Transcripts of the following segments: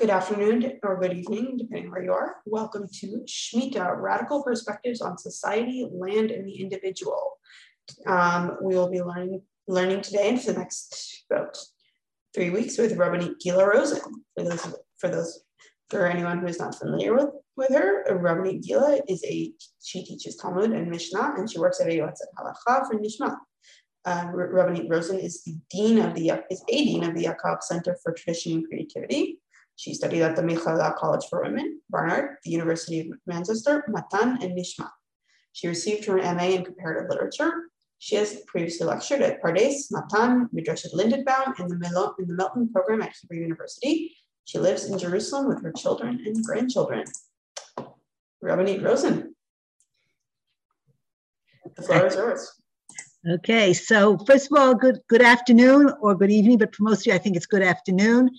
Good afternoon or good evening, depending where you are. Welcome to Shmita, Radical Perspectives on Society, Land, and the Individual. Um, we will be learning, learning today and for the next about three weeks with Rabbanit Gilla Rosen. For those, for those, for anyone who is not familiar with, with her, Rabbanit Gilla is a, she teaches Talmud and Mishnah, and she works at a Yotzat Halacha for Nishmat. Uh, Rabbanit Rosen is the dean of the is a dean of the Yaakov Center for Tradition and Creativity. She studied at the Michlalah College for Women, Barnard, the University of Manchester, Matan, and Nishmat. She received her MA in Comparative Literature. She has previously lectured at Pardes, Matan, Midreshet Lindenbaum, and the, Mil- in the program at Hebrew University. She lives in Jerusalem with her children and grandchildren. Rabbanit Rosen. The floor is yours. Okay, so first of all, good good afternoon or good evening, but for most of you, I think it's good afternoon.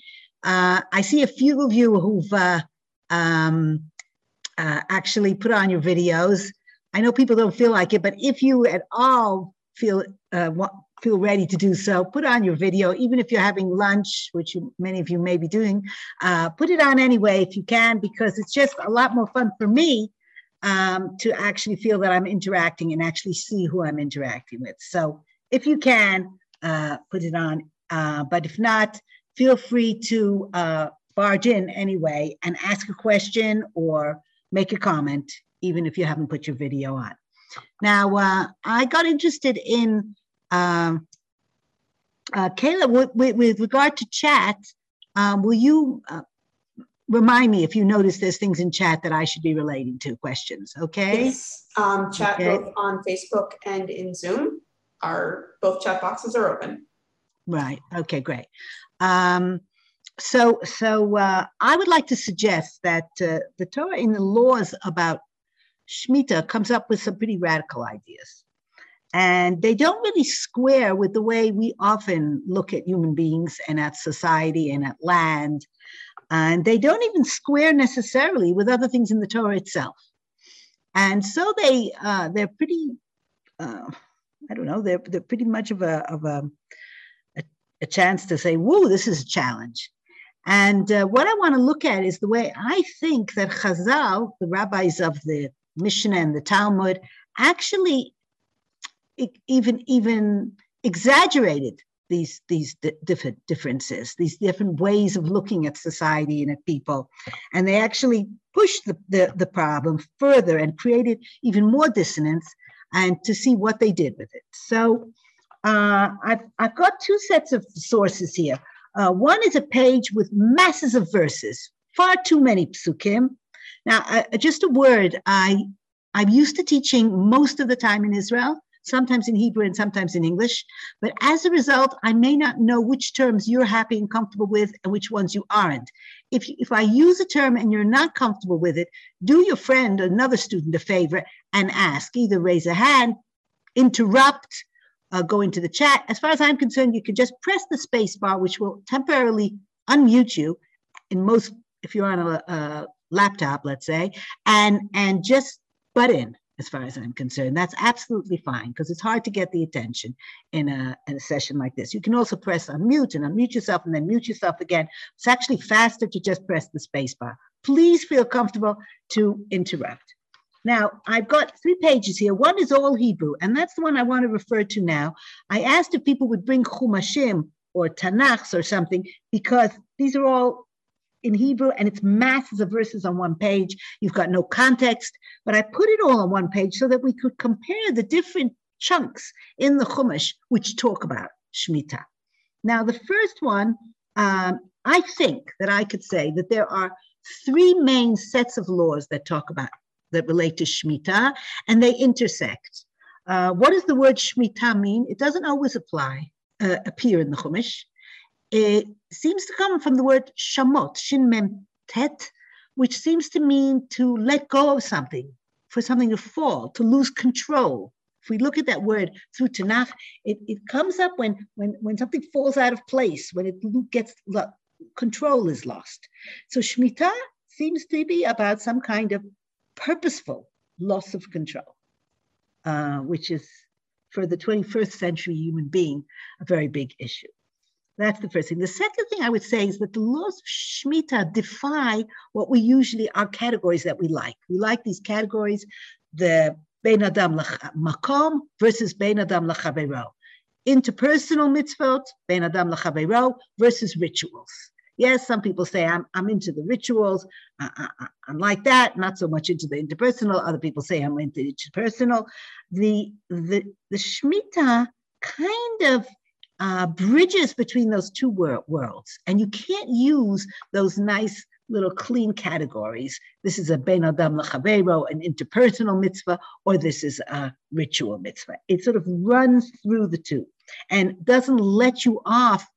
Uh, I see a few of you who've uh, um, uh, actually put on your videos. I know people don't feel like it, but if you at all feel uh, feel ready to do so, put on your video, even if you're having lunch, which you, many of you may be doing. Uh, put it on anyway if you can, because it's just a lot more fun for me um, to actually feel that I'm interacting and actually see who I'm interacting with. So if you can, uh, put it on. but if not, feel free to uh, barge in anyway and ask a question or make a comment, even if you haven't put your video on. Now, uh, I got interested in, um, uh, Kayla, with, with, with, regard to chat, um, will you uh, remind me if you notice there's things in chat that I should be relating to questions, okay? Yes, um, chat okay. both on Facebook and in Zoom. Are both chat boxes are open. Right. Okay. Great. Um, so, so uh, I would like to suggest that uh, the Torah in the laws about Shemitah comes up with some pretty radical ideas. And they don't really square with the way we often look at human beings and at society and at land. And they don't even square necessarily with other things in the Torah itself. And so they uh, they're pretty uh, I don't know they're they're pretty much of a of a a chance to say, whoa, this is a challenge. And uh, what I want to look at is the way I think that Chazal, the rabbis of the Mishnah and the Talmud, actually even even exaggerated these these different differences, these different ways of looking at society and at people, and they actually pushed the, the, the problem further and created even more dissonance, and to see what they did with it. So uh, I've, I've got two sets of sources here. Uh, one is a page with masses of verses, far too many psukim. Now, uh, just a word, I, I'm used to teaching most of the time in Israel, sometimes in Hebrew and sometimes in English. But as a result, I may not know which terms you're happy and comfortable with and which ones you aren't. If, if I use a term and you're not comfortable with it, do your friend or another student a favor and ask. Either raise a hand, interrupt, uh, go into the chat. As far as I'm concerned, you can just press the space bar, which will temporarily unmute you in most, if you're on a, a laptop, let's say, and, and just butt in as far as I'm concerned. That's absolutely fine because it's hard to get the attention in a, in a session like this. You can also press unmute and unmute yourself and then mute yourself again. It's actually faster to just press the space bar. Please feel comfortable to interrupt. Now, I've got three pages here. One is all Hebrew, and that's the one I want to refer to now. I asked if people would bring Chumashim or Tanakhs or something because these are all in Hebrew and it's masses of verses on one page. You've got no context, but I put it all on one page so that we could compare the different chunks in the Chumash which talk about Shemitah. Now, the first one, um, I think that I could say that there are three main sets of laws that talk about that relate to Shemitah, and they intersect. Uh, what does the word Shemitah mean? It doesn't always apply, uh, appear in the Chumash. It seems to come from the word Shamot, Shin Mem Tet, which seems to mean to let go of something, for something to fall, to lose control. If we look at that word through Tanakh, it, it comes up when, when, when something falls out of place, when it gets control is lost. So Shemitah seems to be about some kind of purposeful loss of control, uh, which is for the 21st century human being a very big issue. That's the first thing. The second thing I would say is that the laws of Shemitah defy what we usually are categories that we like. We like these categories, the Bein Adam Makom versus Bein Adam Lachavero. Interpersonal mitzvot, Bein Adam Lachavero versus rituals. Yes, some people say I'm, I'm into the rituals. I, I'm like that, not so much into the interpersonal. Other people say I'm into interpersonal. The the the Shemitah kind of uh, bridges between those two wor- worlds, and you can't use those nice little clean categories. This is a ben adam lachavero, an interpersonal mitzvah, or this is a ritual mitzvah. It sort of runs through the two and doesn't let you off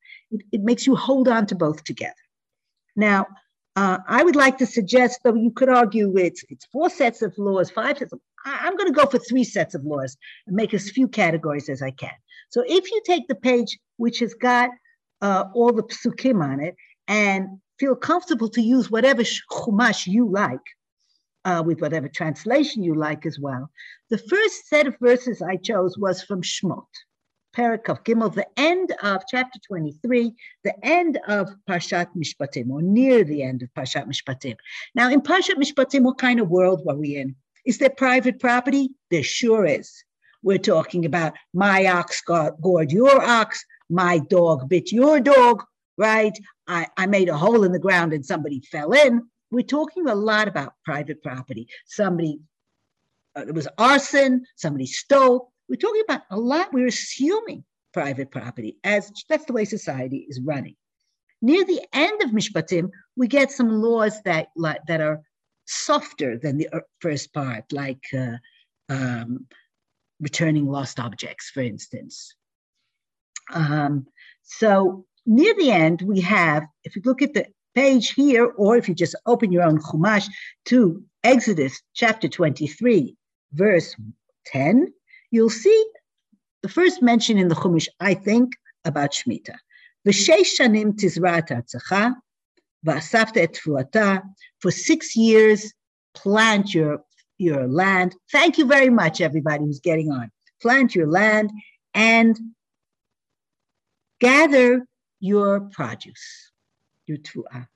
it, makes you hold on to both together. Now, uh, I would like to suggest, though you could argue it's, it's four sets of laws, five sets of, I, am going to go for three sets of laws and make as few categories as I can. So if you take the page which has got uh, all the psukim on it and feel comfortable to use whatever chumash you like, uh, with whatever translation you like as well. The first set of verses I chose was from Shmot. Parakaf Gimel, the end of chapter 23, the end of Parshat Mishpatim, or near the end of Parshat Mishpatim. Now, in Parshat Mishpatim, what kind of world were we in? Is there private property? There sure is. We're talking about my ox gored your ox, my dog bit your dog, right? I, I made a hole in the ground and somebody fell in. We're talking a lot about private property. Somebody, uh, it was arson, somebody stole, we're talking about a lot, we're assuming private property as that's the way society is running. Near the end of Mishpatim, we get some laws that, that are softer than the uh, first part, like uh, um, returning lost objects, for instance. Um, so near the end, we have, if you look at the page here, or if you just open your own Chumash to Exodus chapter 23, verse 10, you'll see the first mention in the Chumash, I think, about Shemitah. V'sheish shanim tizrat atzacha, v'asafta et For six years, plant your, your land. Thank you very much, everybody who's getting on. Plant your land and gather your produce, your tu'ah.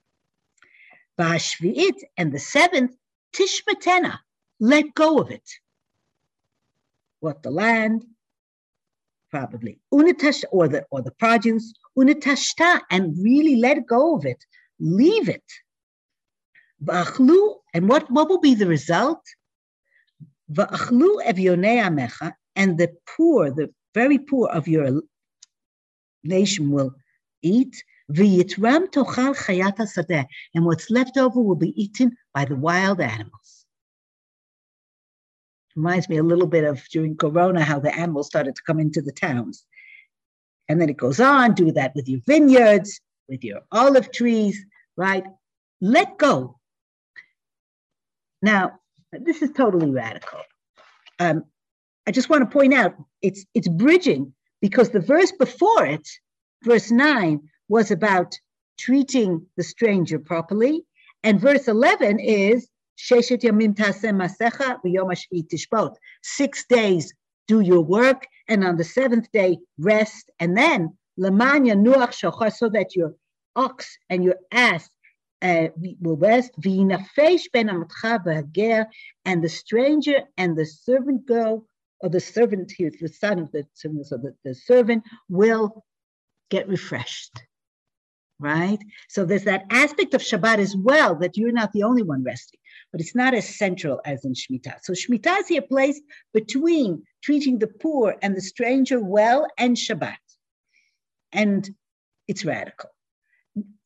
V'ashvi'it, and the seventh, tishmatena, let go of it what the land, probably unitash or the or the produce unitashta and really let go of it, leave it. Va'achlu, and what what will be the result? Evyonei amecha, and the poor, the very poor of your nation will eat. V'yitram tochal chayat and what's left over will be eaten by the wild animals. Reminds me a little bit of during Corona, how the animals started to come into the towns. And then it goes on, do that with your vineyards, with your olive trees, right? Let go. Now, this is totally radical. Um, I just want to point out it's it's bridging because the verse before it, verse 9, was about treating the stranger properly. And verse 11 is Sheshet yamim masecha tishbot. Six days do your work, and on the seventh day rest, and then lemanya nuach shocha, so that your ox and your ass uh, will rest. V'inafesh ben and the stranger and the servant girl, or the servant here, the son of the servant, so the, the servant will get refreshed right? So there's that aspect of Shabbat as well that you're not the only one resting, but it's not as central as in Shemitah. So Shemitah is here placed between treating the poor and the stranger well and Shabbat. And it's radical.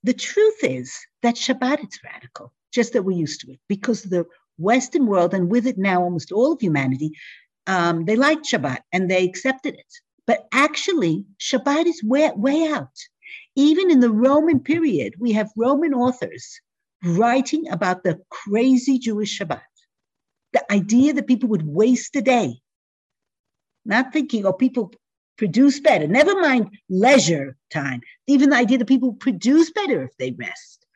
The truth is that Shabbat is radical, just that we're used to it, because the Western world, and with it now almost all of humanity, um, they liked Shabbat and they accepted it. But actually, Shabbat is way, way out. Even in the Roman period, we have Roman authors writing about the crazy Jewish Shabbat. The idea that people would waste a day, not thinking, oh, people produce better, never mind leisure time, even the idea that people produce better if they rest.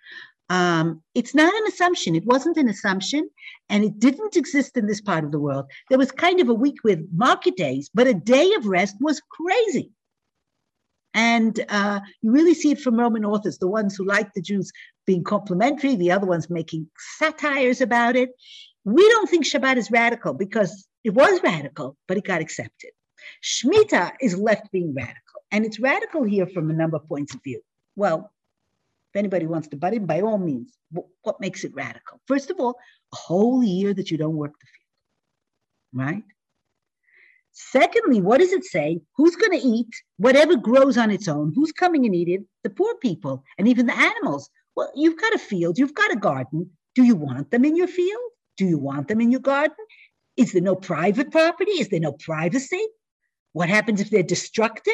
Um, it's not an assumption. It wasn't an assumption, and it didn't exist in this part of the world. There was kind of a week with market days, but a day of rest was crazy. And uh, you really see it from Roman authors, the ones who like the Jews being complimentary, the other ones making satires about it. We don't think Shabbat is radical because it was radical, but it got accepted. Shemitah is left being radical, and it's radical here from a number of points of view. Well, if anybody wants to butt in, by all means, what makes it radical? First of all, a whole year that you don't work the field, right? Secondly, what does it say? Who's going to eat whatever grows on its own? Who's coming and eat it? The poor people and even the animals. Well, you've got a field, you've got a garden. Do you want them in your field? Do you want them in your garden? Is there no private property? Is there no privacy? What happens if they're destructive?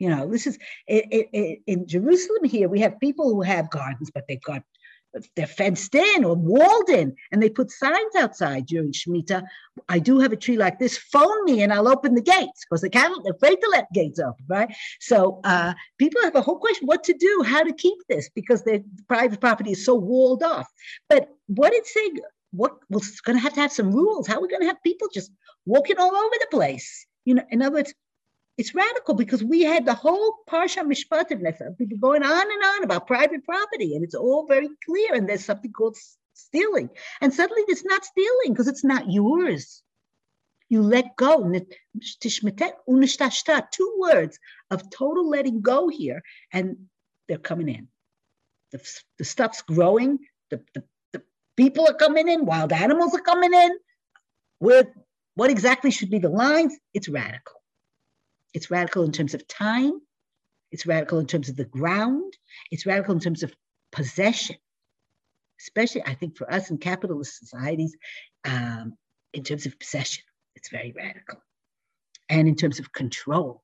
You know, this is it, it, in Jerusalem here, we have people who have gardens, but they've got they're fenced in or walled in, and they put signs outside during Shemitah. I do have a tree like this. Phone me, and I'll open the gates because they can't. They're afraid to let gates open, right? So uh, people have a whole question: what to do, how to keep this, because their private property is so walled off. But what it's saying, what we're going to have to have some rules. How are we going to have people just walking all over the place? You know, in other words, it's radical because we had the whole Parsha Mishpatim, people going on and on about private property, and it's all very clear. And there's something called stealing, and suddenly it's not stealing because it's not yours. You let go. Two words of total letting go here, and they're coming in. The, the stuff's growing. The, the, the people are coming in. Wild animals are coming in. With what exactly should be the lines? It's radical. It's radical in terms of time. It's radical in terms of the ground. It's radical in terms of possession, especially, I think, for us in capitalist societies, um, in terms of possession. It's very radical. And in terms of control,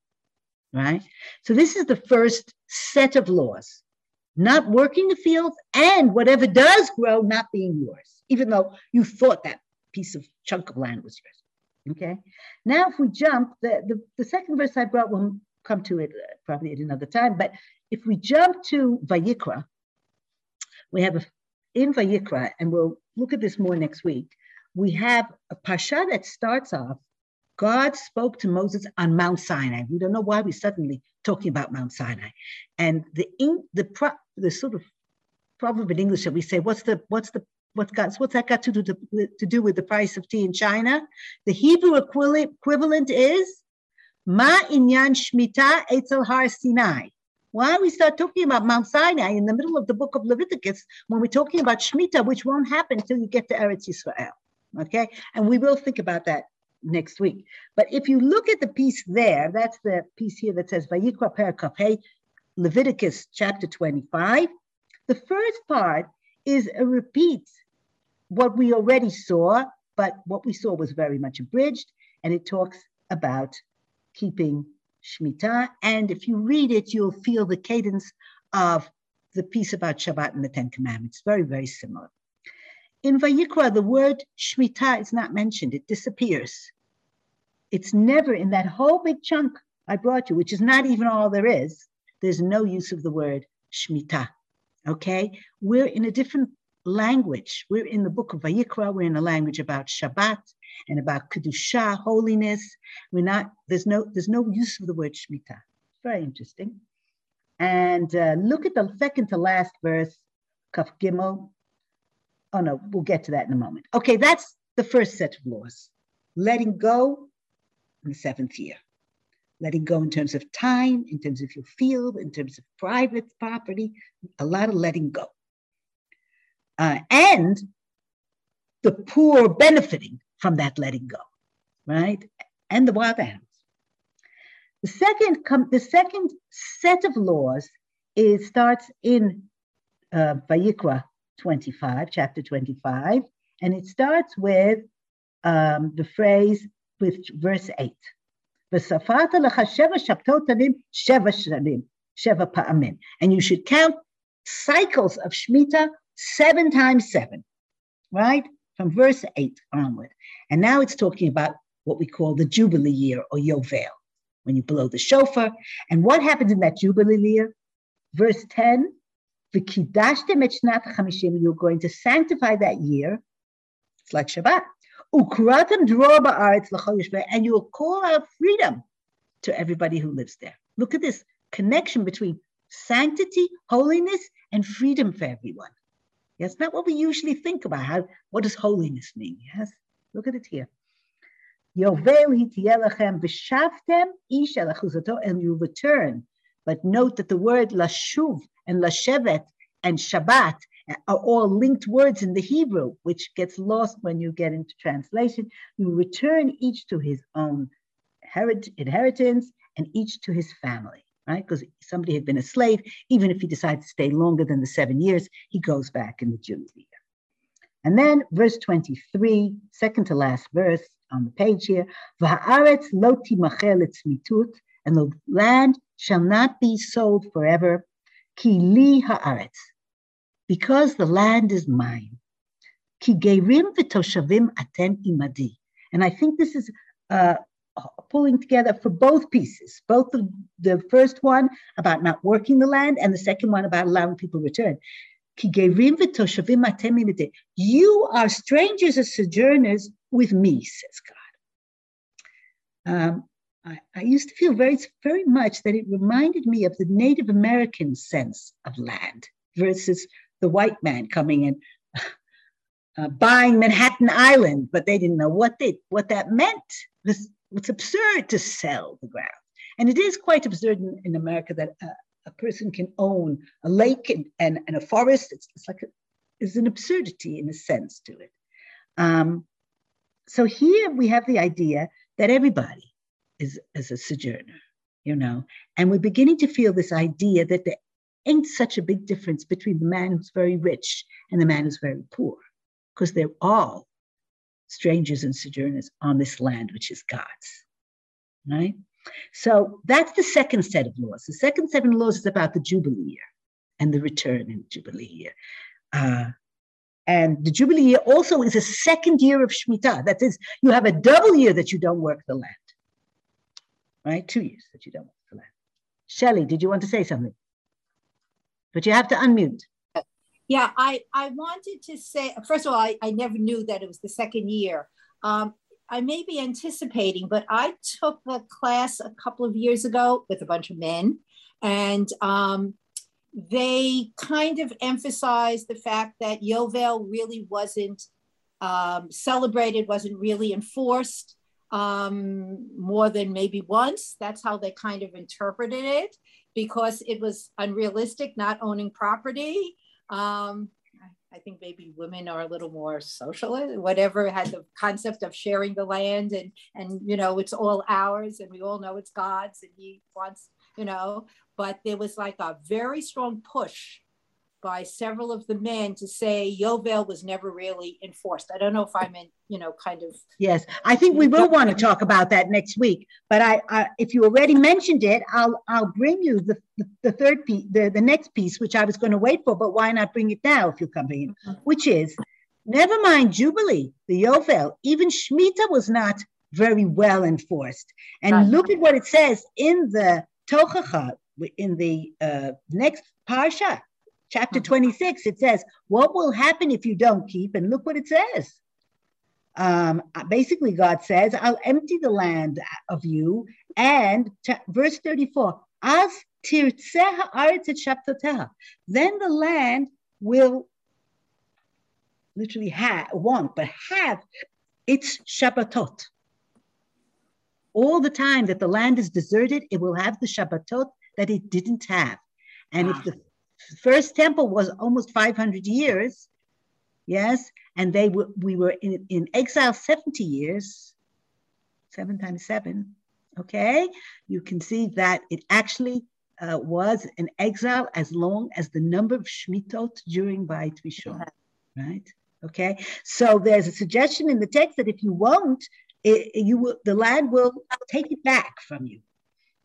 right? So, this is the first set of laws not working the fields and whatever does grow not being yours, even though you thought that piece of chunk of land was yours. Okay. Now, if we jump, the, the, the second verse I brought, we'll come to it uh, probably at another time. But if we jump to Vayikra, we have a, in Vayikra, and we'll look at this more next week. We have a pasha that starts off. God spoke to Moses on Mount Sinai. We don't know why we're suddenly talking about Mount Sinai, and the in, the pro, the sort of proverb in English that we say, what's the what's the What's, got, what's that got to do, to, to do with the price of tea in China? The Hebrew equivalent is Ma inyan shmita etzel har Sinai. Why we start talking about Mount Sinai in the middle of the book of Leviticus when we're talking about Shemitah, which won't happen until you get to Eretz Yisrael. Okay, and we will think about that next week. But if you look at the piece there, that's the piece here that says Vayikra Perakaf Leviticus chapter 25. The first part is a repeat what we already saw, but what we saw was very much abridged, and it talks about keeping Shemitah. And if you read it, you'll feel the cadence of the piece about Shabbat and the Ten Commandments. Very, very similar. In Vayikra, the word Shemitah is not mentioned, it disappears. It's never in that whole big chunk I brought you, which is not even all there is. There's no use of the word Shemitah. Okay? We're in a different language. We're in the book of Vayikra, we're in a language about Shabbat and about Kedusha, holiness. We're not, there's no, there's no use of the word Shemitah. Very interesting. And uh, look at the second to last verse, Kaf Gimel. Oh no, we'll get to that in a moment. Okay, that's the first set of laws. Letting go in the seventh year. Letting go in terms of time, in terms of your field, in terms of private property, a lot of letting go uh, and the poor benefiting from that letting go, right? And the wild animals. The second, com- the second set of laws is starts in uh, Vayikra 25, chapter 25, and it starts with um, the phrase with verse 8. And you should count cycles of Shemitah seven times seven, right? From verse eight onward. And now it's talking about what we call the Jubilee year or Yovel, when you blow the shofar. And what happens in that Jubilee year? Verse 10, V'kidashtem et shnat chamishim, you're going to sanctify that year. It's like Shabbat. And you will call out freedom to everybody who lives there. look at this connection between sanctity, holiness, and freedom for everyone. Yes, not what we usually think about. How what does holiness mean? Yes, look at it here. And you return. But note that the word lashuv and lashevet and Shabbat are all linked words in the Hebrew, which gets lost when you get into translation. You return each to his own inheritance and each to his family, right? Because somebody had been a slave, even if he decides to stay longer than the seven years, he goes back in the Jubilee year. And then verse 23, second to last verse on the page here, V'ha'aretz lo timachel mitut, and the land shall not be sold forever, ki li ha'aretz, because the land is mine. Ki gerim v'toshavim aten imadi. And I think this is uh, pulling together for both pieces, both the, the first one about not working the land and the second one about allowing people to return. You are strangers and sojourners with me, says God. Um, I, I, used to feel very, very much that it reminded me of the Native American sense of land versus the white man coming and uh, buying Manhattan Island, but they didn't know what they what that meant. It's absurd to sell the ground, and it is quite absurd in, in America that a, a, person can own a lake and, and, and a forest. It's, it's like a, there's an absurdity in a sense to it. Um, so here we have the idea that everybody is, is a sojourner, you know, and we're beginning to feel this idea that there ain't such a big difference between the man who's very rich and the man who's very poor, because they're all strangers and sojourners on this land, which is God's. Right? So that's the second set of laws. The second set of laws is about the Jubilee year and the return in the Jubilee year. Uh, and the Jubilee year also is a second year of Shemitah. That is, you have a double year that you don't work the land. Right? Two years that you don't work the land. Shelley, did you want to say something? but you have to unmute. Yeah, I, I wanted to say, first of all, I, I never knew that it was the second year. Um, I may be anticipating, but I took a class a couple of years ago with a bunch of men, and um, they kind of emphasized the fact that Yovel really wasn't um, celebrated, wasn't really enforced um, more than maybe once. That's how they kind of interpreted it because it was unrealistic not owning property. Um, I think maybe women are a little more social, whatever had the concept of sharing the land and and you know it's all ours and we all know it's God's and he wants, you know, but there was like a very strong push by several of the men to say Yovel was never really enforced. I don't know if I'm in, you know, kind of. Yes, I think we will want to talk about that next week. But I, I if you already mentioned it, I'll I'll bring you the the, the third piece, the, the next piece, which I was going to wait for. But why not bring it now if you're coming in? Mm-hmm. Which is, never mind Jubilee, the Yovel, even Shemitah was not very well enforced. And right. look at what it says in the Tochacha, in the uh, next parsha chapter uh-huh. 26, it says, What will happen if you don't keep? And look what it says. Um, basically, God says, I'll empty the land of you. And t- verse 34, As then the land will literally have, want, but have its Shabbatot. All the time that the land is deserted, it will have the Shabbatot that it didn't have. And wow. if the first temple was almost 500 years, yes, and they were we were in, in exile 70 years, seven times seven. Okay, you can see that it actually uh, was an exile as long as the number of shmitot during Beit Rishon, right? Okay, so there's a suggestion in the text that if you won't, it, you will, the land will take it back from you.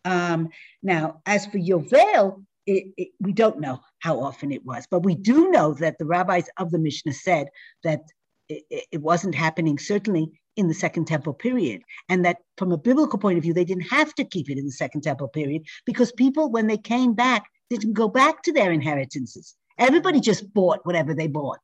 Um, now, as for Yovel, it, it, we don't know how often it was, but we do know that the rabbis of the Mishnah said that it, it wasn't happening certainly in the Second Temple period, and that from a biblical point of view, they didn't have to keep it in the Second Temple period because people, when they came back, didn't go back to their inheritances. Everybody just bought whatever they bought,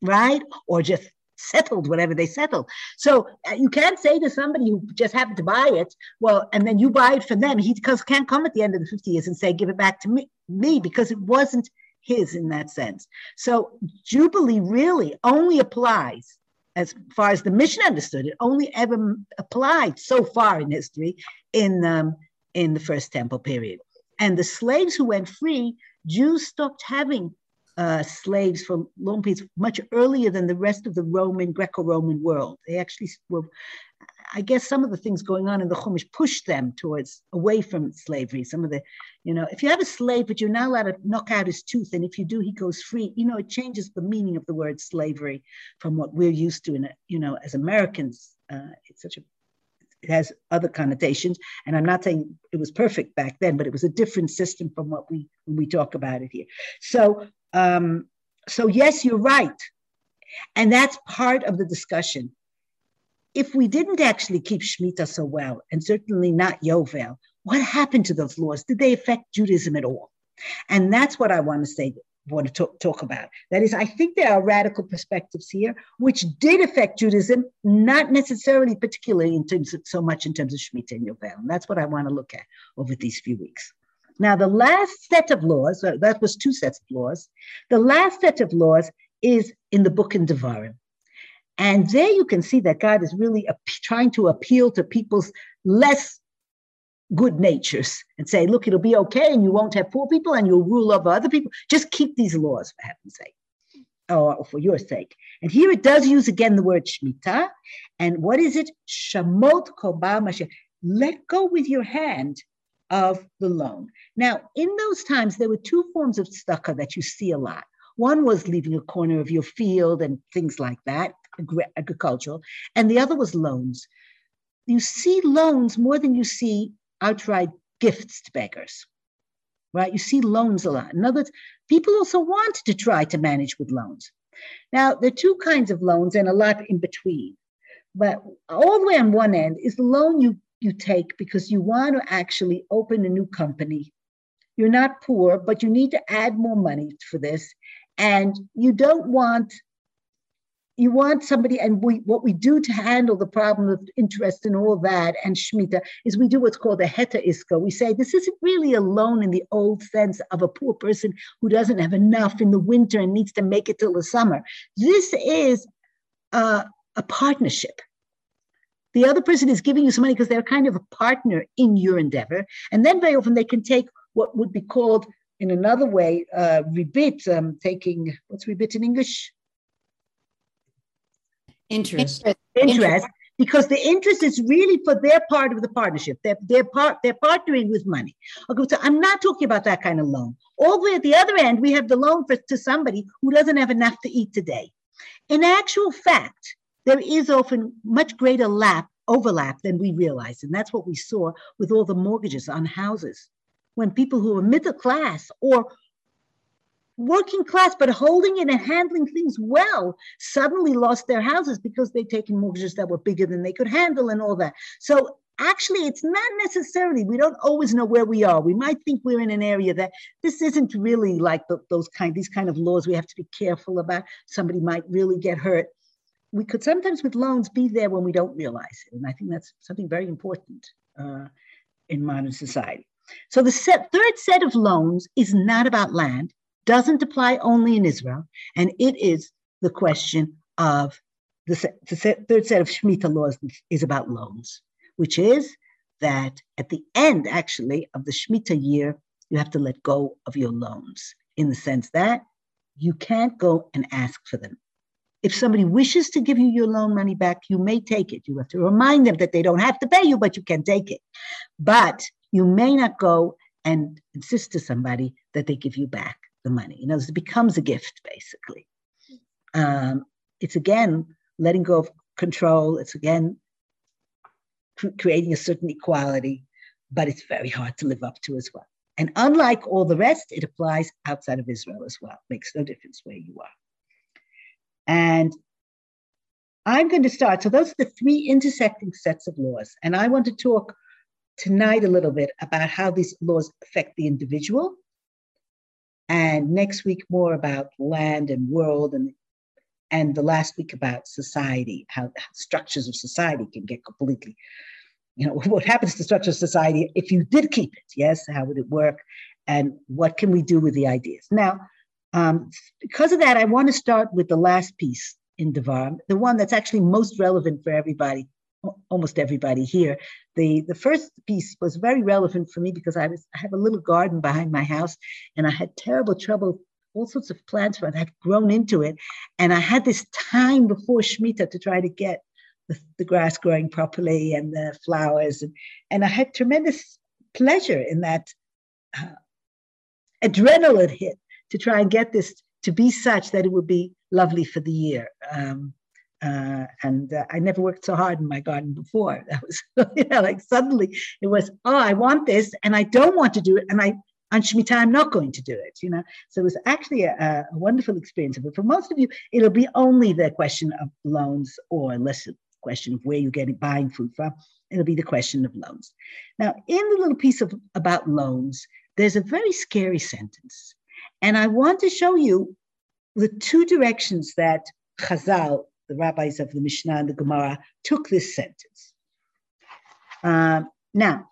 right? Or just settled whatever they settled. So uh, you can't say to somebody who just happened to buy it, well, and then you buy it for them. He can't come at the end of the 50 years and say, give it back to me, me because it wasn't his in that sense. So Jubilee really only applies as far as the Mishnah understood it, only ever applied so far in history in um, in the First Temple period. And the slaves who went free, Jews stopped having uh, slaves for long periods much earlier than the rest of the Roman, Greco-Roman world. They actually were, I guess some of the things going on in the Chumash pushed them towards away from slavery. Some of the, you know, if you have a slave, but you're not allowed to knock out his tooth, and if you do, he goes free. You know, it changes the meaning of the word slavery from what we're used to in, it, you know, as Americans. Uh, it's such a it has other connotations. And I'm not saying it was perfect back then, but it was a different system from what we when we talk about it here. So um, so yes, you're right. And that's part of the discussion. If we didn't actually keep Shemitah so well, and certainly not Yovel, what happened to those laws? Did they affect Judaism at all? And that's what I want to say want to talk, talk about. That is, I think there are radical perspectives here which did affect Judaism, not necessarily particularly in terms of so much in terms of Shemitah and Yovel. And that's what I want to look at over these few weeks. Now, the last set of laws, uh, that was two sets of laws, the last set of laws is in the book in Devarim. And there you can see that God is really trying to appeal to people's less good natures and say, look, it'll be okay and you won't have poor people and you'll rule over other people. Just keep these laws, for heaven's sake, or for your sake. And here it does use again the word Shemitah. And what is it? Shamot Kobah. Let go with your hand of the loan. Now, in those times, there were two forms of tzedakah that you see a lot. One was leaving a corner of your field and things like that, agricultural, and the other was loans. You see loans more than you see outright gifts to beggars, right? You see loans a lot. In other words, people also want to try to manage with loans. Now, there are two kinds of loans and a lot in between. But all the way on one end is the loan you, you take because you want to actually open a new company. You're not poor, but you need to add more money for this. And you don't want you want somebody, and we what we do to handle the problem of interest and all that and Shemitah is we do what's called a heter iska. We say this isn't really a loan in the old sense of a poor person who doesn't have enough in the winter and needs to make it till the summer. This is a, a partnership. The other person is giving you some money because they're kind of a partner in your endeavor. And then very often they can take what would be called in another way, uh, ribbit, um, taking, what's ribbit in English? Interest. Interest. Because the interest is really for their part of the partnership. They're, they're, part, they're partnering with money. Okay, so I'm not talking about that kind of loan. All the way at the other end, we have the loan for, to somebody who doesn't have enough to eat today. In actual fact, there is often much greater lap, overlap than we realize. And that's what we saw with all the mortgages on houses. When people who are middle class or working class, but holding it and handling things well, suddenly lost their houses because they'd taken mortgages that were bigger than they could handle and all that. So actually, it's not necessarily, we don't always know where we are. We might think we're in an area that this isn't really like the, those kind, these kind of laws we have to be careful about. Somebody might really get hurt. We could sometimes with loans be there when we don't realize it. And I think that's something very important uh, in modern society. So the set, third set of loans is not about land doesn't apply only in Israel, and it is the question of the, the third set of Shemitah laws is about loans, which is that at the end, actually, of the Shemitah year, you have to let go of your loans in the sense that you can't go and ask for them. If somebody wishes to give you your loan money back, you may take it. You have to remind them that they don't have to pay you, but you can take it. But you may not go and insist to somebody that they give you back the money. You know, it becomes a gift basically. Um, it's again letting go of control. It's again cr- creating a certain equality, but it's very hard to live up to as well. And unlike all the rest, it applies outside of Israel as well. Makes no difference where you are. And I'm going to start. So those are the three intersecting sets of laws. And I want to talk tonight a little bit about how these laws affect the individual and next week, more about land and world and and the last week about society, how, structures of society can get completely, you know, what happens to structure of society if you did keep it? Yes, how would it work? And what can we do with the ideas? Now, um, because of that, I want to start with the last piece in Devar, the one that's actually most relevant for everybody, almost everybody here. The, the first piece was very relevant for me because I, was, I have a little garden behind my house and I had terrible trouble all sorts of plants that had grown into it. And I had this time before Shemitah to try to get the, the grass growing properly and the flowers. And, and I had tremendous pleasure in that uh, adrenaline hit to try and get this to be such that it would be lovely for the year. Um, uh, and uh, I never worked so hard in my garden before. That was, you know, like suddenly it was, oh, I want this and I don't want to do it. And I on Shemitah, I'm not going to do it, you know. So it was actually a, a, wonderful experience. But for most of you, it'll be only the question of loans or less question of where you're getting buying food from. It'll be the question of loans. Now, in the little piece of about loans, there's a very scary sentence. And I want to show you the two directions that Chazal, the rabbis of the Mishnah and the Gemara, took this sentence. Uh, now,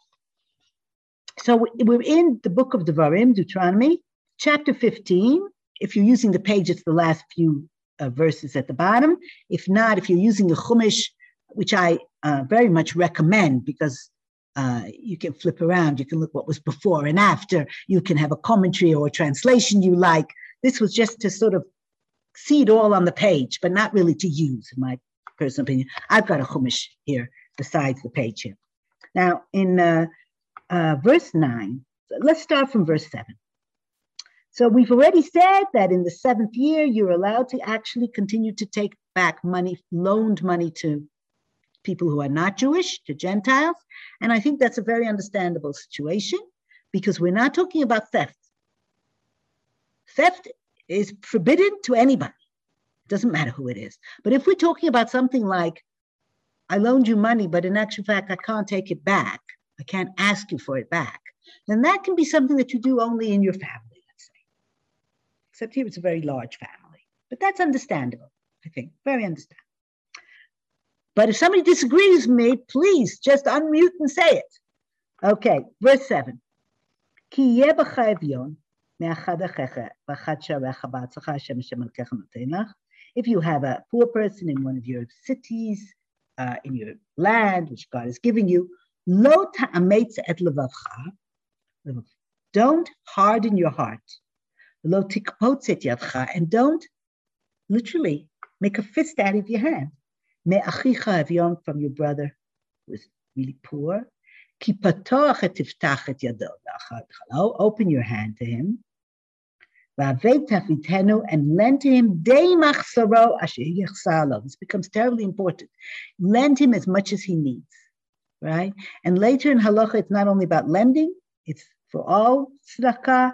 so we're in the book of Devarim, Deuteronomy, chapter 15. If you're using the page, it's the last few uh, verses at the bottom. If not, if you're using the Chumash, which I uh, very much recommend because uh, you can flip around, you can look what was before and after, you can have a commentary or a translation you like. This was just to sort of see it all on the page, but not really to use, in my personal opinion. I've got a Chumash here besides the page here. Now, in uh, uh, verse 9. Let's start from verse 7. So we've already said that in the seventh year, you're allowed to actually continue to take back money, loaned money to people who are not Jewish, to Gentiles. And I think that's a very understandable situation because we're not talking about theft. Theft is forbidden to anybody. It doesn't matter who it is. But if we're talking about something like, I loaned you money, but in actual fact, I can't take it back, I can't ask you for it back, then that can be something that you do only in your family, let's say. Except here it's a very large family. But that's understandable, I think, very understandable. But if somebody disagrees with me, please just unmute and say it. Okay, verse 7. If you have a poor person in one of your cities, uh, in your land, which God is giving you. Don't harden your heart. And don't literally make a fist out of your hand. Me achicha avion from your brother who is really poor. Ki patoach et tiftach et yado. Open your hand to him. And lend to him This becomes terribly important. Lend him as much as he needs right? And later in halacha, it's not only about lending; it's for all tzedakah.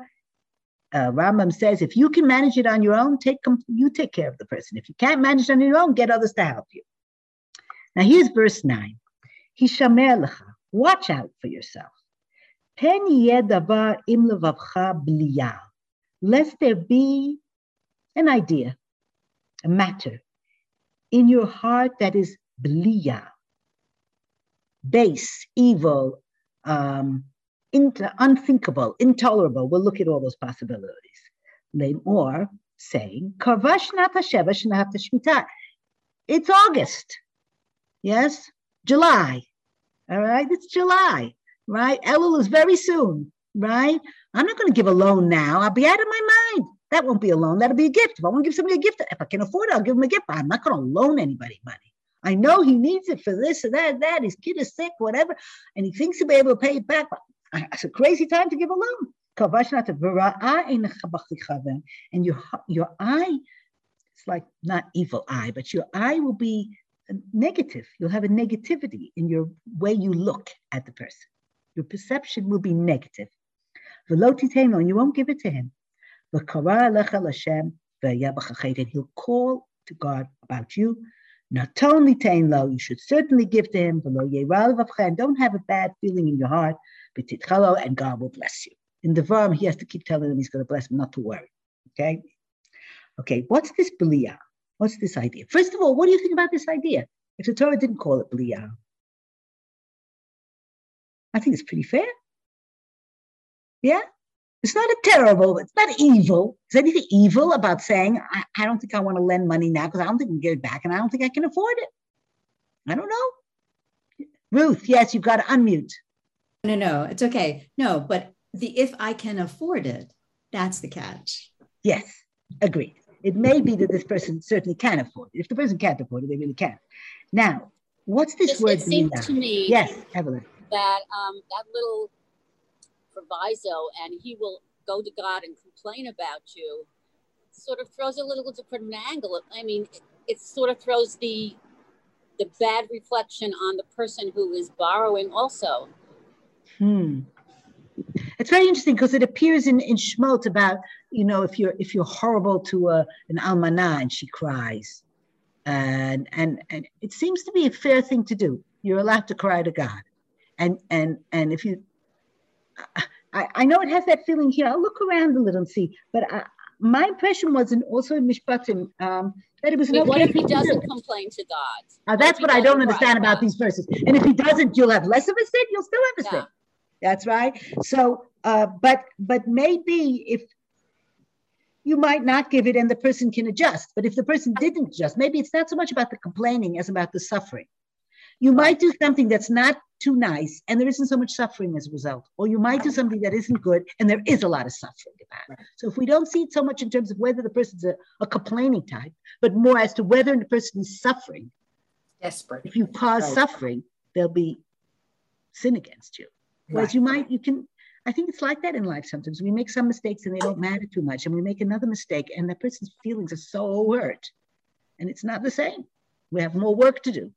Uh, Rambam says, if you can manage it on your own, take you take care of the person. If you can't manage it on your own, get others to help you. Now here's verse nine. Hishamer lecha. Watch out for yourself. Pen davar im levavcha Lest there be an idea, a matter in your heart that is bliyah, base, evil, um, unthinkable, intolerable. We'll look at all those possibilities. Or saying, It's August. Yes? July. All right? It's July, right? Elul is very soon, right? I'm not going to give a loan now. I'll be out of my mind. That won't be a loan. That'll be a gift. If I want to give somebody a gift, if I can afford it, I'll give them a gift. But I'm not going to loan anybody money. I know he needs it for this or that, that. His kid is sick, whatever, and he thinks he'll be able to pay it back. It's a crazy time to give a loan. And your your eye, it's like not evil eye, but your eye will be negative. You'll have a negativity in your way you look at the person. Your perception will be negative. And you won't give it to him. And he'll call to God about you not only low, you should certainly give to him and don't have a bad feeling in your heart, and God will bless you. In the verm, he has to keep telling him he's going to bless him, not to worry. Okay? Okay, what's this belia? What's this idea? First of all, what do you think about this idea? If the Torah didn't call it Belial, I think it's pretty fair. Yeah? It's not a terrible, it's not evil. Is anything evil about saying, I, I don't think I want to lend money now because I don't think I can get it back and I don't think I can afford it? I don't know. Ruth, yes, you've got to unmute. No, no, it's okay. No, but the if I can afford it, that's the catch. Yes, agreed. It may be that this person certainly can afford it. If the person can't afford it, they really can't. Now, what's this Just, word? It seems to me Yes, Evelyn. that um, that little proviso, and he will go to God and complain about you, sort of throws a little different angle. I mean, it, it sort of throws the the bad reflection on the person who is borrowing also. Hmm. It's very interesting because it appears in, in Shmot about, you know, if you're if you're horrible to a, an almanah and she cries. And, and and it seems to be a fair thing to do. You're allowed to cry to God. And and and if you I, I know it has that feeling here. I'll look around a little and see. But I, my impression was in, also in Mishpatim um, that it was an what if he to do. doesn't complain to God? Uh, What that's what I don't understand about these verses. And if he doesn't, you'll have less of a sin. You'll still have a Yeah. sin. That's right. So, uh, but but maybe if you might not give it and the person can adjust. But if the person didn't adjust, maybe it's not so much about the complaining as about the suffering. You might do something that's not too nice and there isn't so much suffering as a result. Or you might do something that isn't good and there is a lot of suffering about it. So if we don't see it so much in terms of whether the person's a, a complaining type, but more as to whether the person is suffering, Desperate. if you cause Right. suffering, there'll be sin against you. Whereas Right. you might, you can, I think it's like that in life sometimes. We make some mistakes and they don't matter too much, and we make another mistake, and the person's feelings are so hurt. And it's not the same. We have more work to do.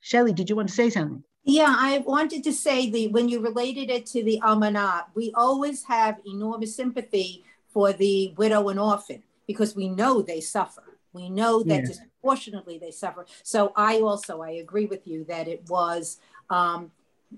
Shelley, did you want to say something? Yeah, I wanted to say the when you related it to the almanah, we always have enormous sympathy for the widow and orphan because we know they suffer. We know that Yeah. disproportionately they suffer. So I also I agree with you that it was um,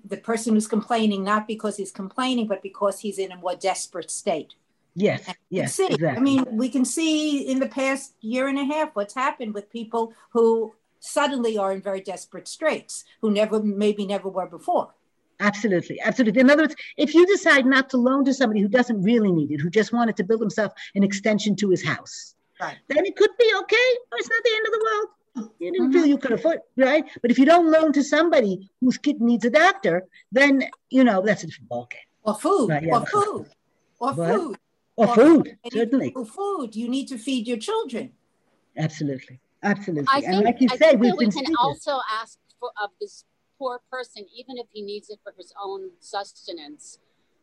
the person who's complaining not because he's complaining, but because he's in a more desperate state. Yes, And yes, see, exactly. I mean, we can see in the past year and a half what's happened with people who suddenly are in very desperate straits, who never, maybe never were before. Absolutely, absolutely. In other words, if you decide not to loan to somebody who doesn't really need it, who just wanted to build himself an extension to his house, Right. then it could be okay. It's not the end of the world. You didn't Mhm. feel you could afford, right? But if you don't loan to somebody whose kid needs a doctor, then you know that's a different ballgame. Or food, Right, yeah. or food, or What? food. Or Or- food, And certainly, Or food. You need to feed your children. absolutely, absolutely. I and think, like you I say, think we've that we can speaking. also ask for of this poor person, even if he needs it for his own sustenance.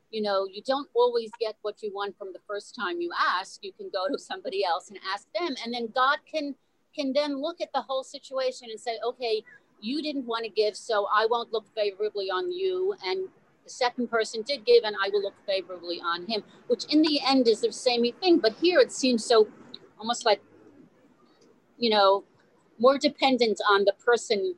You know, you don't always get what you want from the first time you ask. You can go to somebody else and ask them, and then God can can then look at the whole situation and say, okay, you didn't want to give, so I won't look favorably on you, and the second person did give, and I will look favorably on him. Which in the end is the same thing, but here it seems so almost like you know more dependent on the person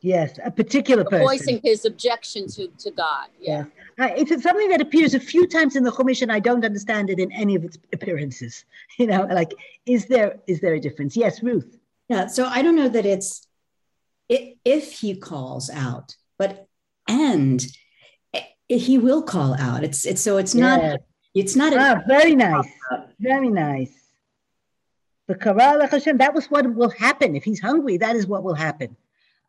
Yes, a particular person. voicing his objection to, to God. Yeah. It's something that appears a few times in the Chumash, and I don't understand it in any of its appearances. You know, like, is there is there a difference? Yes, Ruth. Yeah. So I don't know that it's i if he calls out, but and he will call out. It's it's so it's not Yes. it's not Ah, very nice, very nice. The Karal Hashem. That was what will happen if he's hungry. That is what will happen.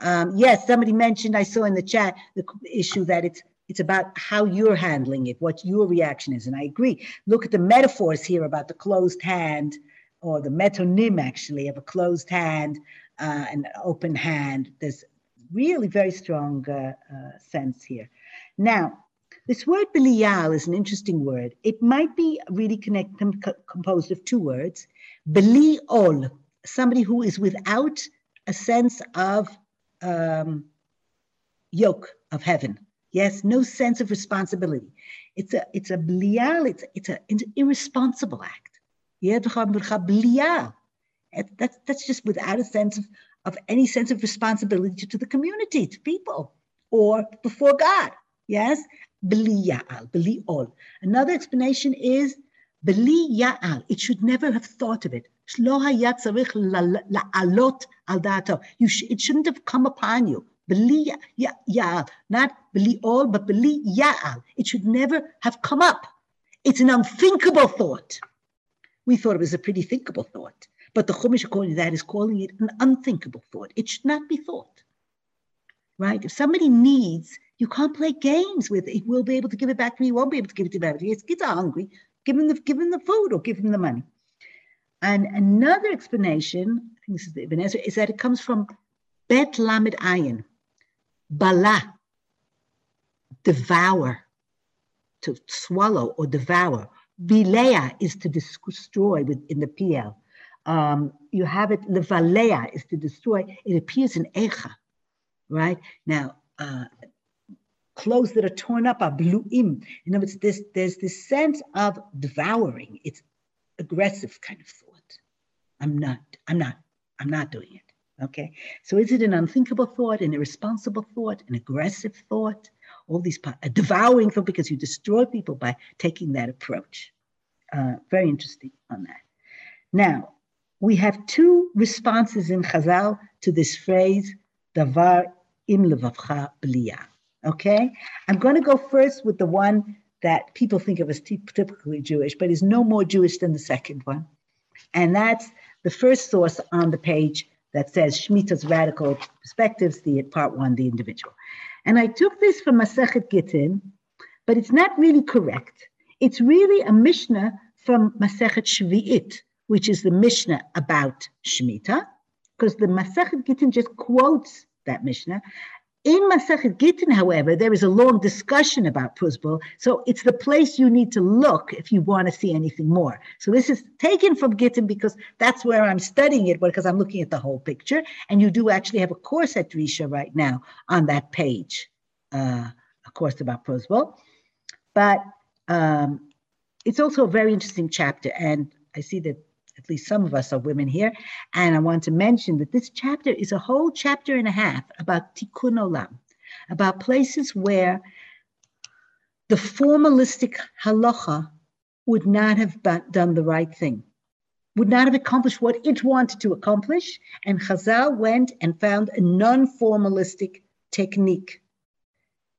Um, yes, somebody mentioned. I saw in the chat the issue that it's it's about how you're handling it, what your reaction is, and I agree. Look at the metaphors here about the closed hand, or the metonym actually of a closed hand, uh, an open hand. There's really very strong uh, uh, sense here. Now, this word Belial is an interesting word. It might be really connect, com- composed of two words. Beliol, somebody who is without a sense of um, yoke of heaven. Yes, no sense of responsibility. It's a it's a blial, it's it's, a, it's an irresponsible act. That's that's just without a sense of, of any sense of responsibility to the community, to people, or before God. Yes, blial. Another explanation is blial. It should never have thought of it. You sh- it shouldn't have come upon you. Beli yaal, not beli all, but beli ya'al. It should never have come up. It's an unthinkable thought. We thought it was a pretty thinkable thought, but the Chumash, according to that, is calling it an unthinkable thought. It should not be thought, right? If somebody needs, you can't play games with it. He will be able to give it back to me. You won't be able to give it to me. Yes, kids are hungry. Give them the give them the food or give them the money. And another explanation, I think this is the Ibn Ezra, is that it comes from Bet Lamed Ayin. Bala, devour, to swallow or devour. Vilea is to destroy in the Piel. Um, you have it, levalea is to destroy. It appears in Echa, right? Now, uh, clothes that are torn up are bluim. In other words, there's this sense of devouring. It's aggressive kind of thought. I'm not, I'm not, I'm not doing it. Okay. So is it an unthinkable thought, an irresponsible thought, an aggressive thought? All these, a devouring thought because you destroy people by taking that approach. Uh, very interesting on that. Now, we have two responses in Chazal to this phrase, davar im levavcha b'liyah. Okay, I'm going to go first with the one that people think of as typically Jewish, but is no more Jewish than the second one. And that's the first source on the page that says Shemitah's radical perspectives, the part one, the individual. And I took this from Masechet Gittin, but it's not really correct. It's really a Mishnah from Masechet Shvi'it, which is the Mishnah about Shemitah, because the Masechet Gittin just quotes that Mishnah. In Masechet Gittin, however, there is a long discussion about Pruzbul, so it's the place you need to look if you want to see anything more. So this is taken from Gittin because that's where I'm studying it, because I'm looking at the whole picture. And you do actually have a course at Drisha right now on that page, uh, a course about Pruzbul. But um, it's also a very interesting chapter, and I see that at least some of us are women here. And I want to mention that this chapter is a whole chapter and a half about tikkun olam, about places where the formalistic halacha would not have done the right thing, would not have accomplished what it wanted to accomplish. And Chazal went and found a non formalistic technique.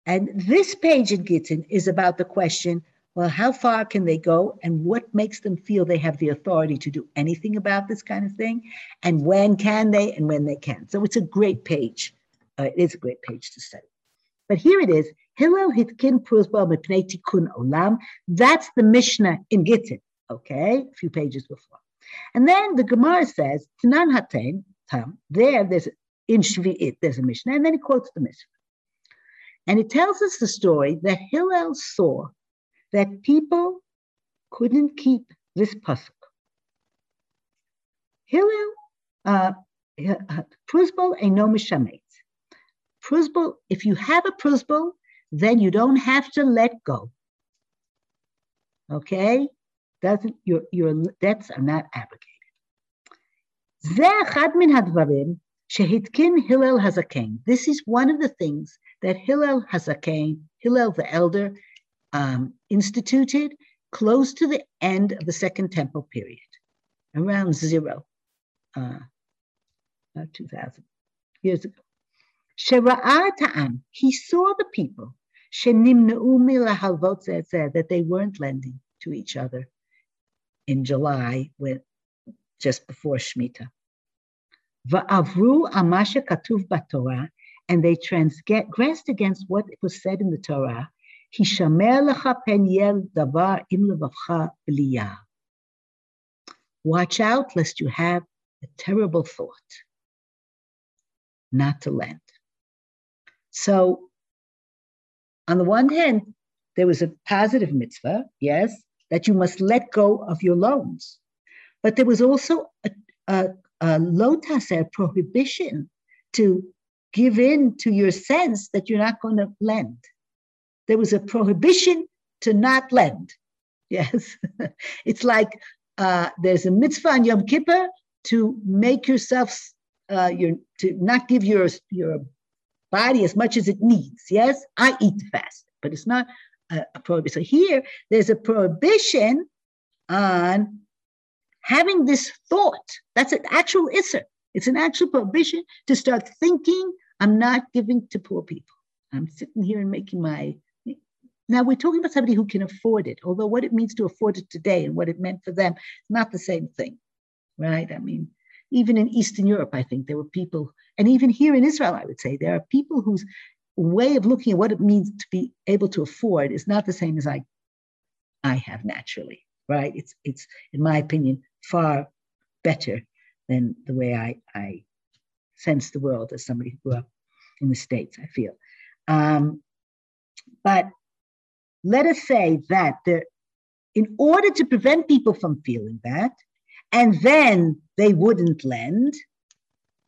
And this page in Gittin is about the question well, how far can they go and what makes them feel they have the authority to do anything about this kind of thing? And when can they and when they can? So it's a great page. Uh, it is a great page to study. But here it is. Hillel hitkin pruzba mipnei tikkun olam. That's the Mishnah in Gittin, okay? A few pages before. And then the Gemara says, Tanan haten, tam, there, there's in Shvi'it, there's a Mishnah, and then he quotes the Mishnah. And it tells us the story that Hillel saw that people couldn't keep this pasuk. Hillel, uh, uh Pruzbul no mishamet. Pruzbul, if you have a Pruzbul, then you don't have to let go. Okay? Doesn't your your debts are not abrogated. This is one of the things that Hillel Hazaken, Hillel the elder, um, instituted close to the end of the Second Temple period, around zero, uh, about 2,000 years ago. He saw the people that they weren't lending to each other in Elul, when, just before Shemitah. And they transgressed against what was said in the Torah Watch out lest you have a terrible thought not to lend. So, on the one hand, there was a positive mitzvah, yes, that you must let go of your loans. But there was also a, a, a lo ta'aseh, a prohibition to give in to your sense that you're not going to lend there was a prohibition to not lend. Yes, it's like uh, there's a mitzvah on Yom Kippur to make yourself uh, your to not give your your body as much as it needs. Yes, I eat fast, but it's not a, a prohibition. So here, there's a prohibition on having this thought. That's an actual isser. It's an actual prohibition to start thinking, I'm not giving to poor people. I'm sitting here and making my. Now we're talking about somebody who can afford it, although what it means to afford it today and what it meant for them is not the same thing, right? I mean, even in Eastern Europe, I think there were people, and even here in Israel, I would say there are people whose way of looking at what it means to be able to afford is not the same as I, I have naturally, right? It's it's in my opinion far better than the way I I sense the world as somebody who grew up in the states. I feel, um, but let us say that there, in order to prevent people from feeling that, and then they wouldn't lend,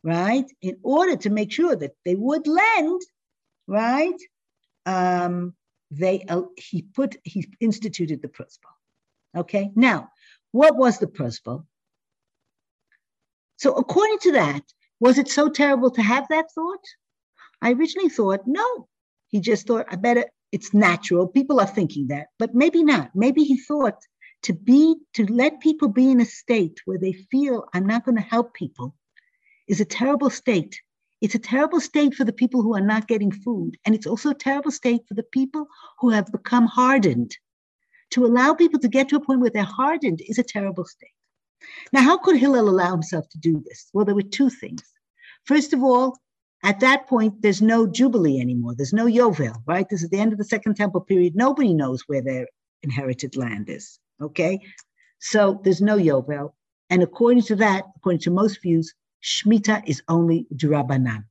right? In order to make sure that they would lend, right? Um, they uh, he put he instituted the principle. Okay, now what was the principle? So according to that, was it so terrible to have that thought? I originally thought no. He just thought I better. It's natural. People are thinking that, but maybe not. Maybe he thought to be to let people be in a state where they feel I'm not going to help people is a terrible state it's a terrible state for the people who are not getting food. And it's also a terrible state for the people who have become hardened. To allow people to get to a point where they're hardened is a terrible state. Now, how could Hillel allow himself to do this? Well, there were two things. First of all, at that point, there's no Jubilee anymore. There's no Yovel, right? This is the end of the Second Temple period. Nobody knows where their inherited land is, okay? So there's no Yovel. And according to that, according to most views, Shemitah is only Durabanan.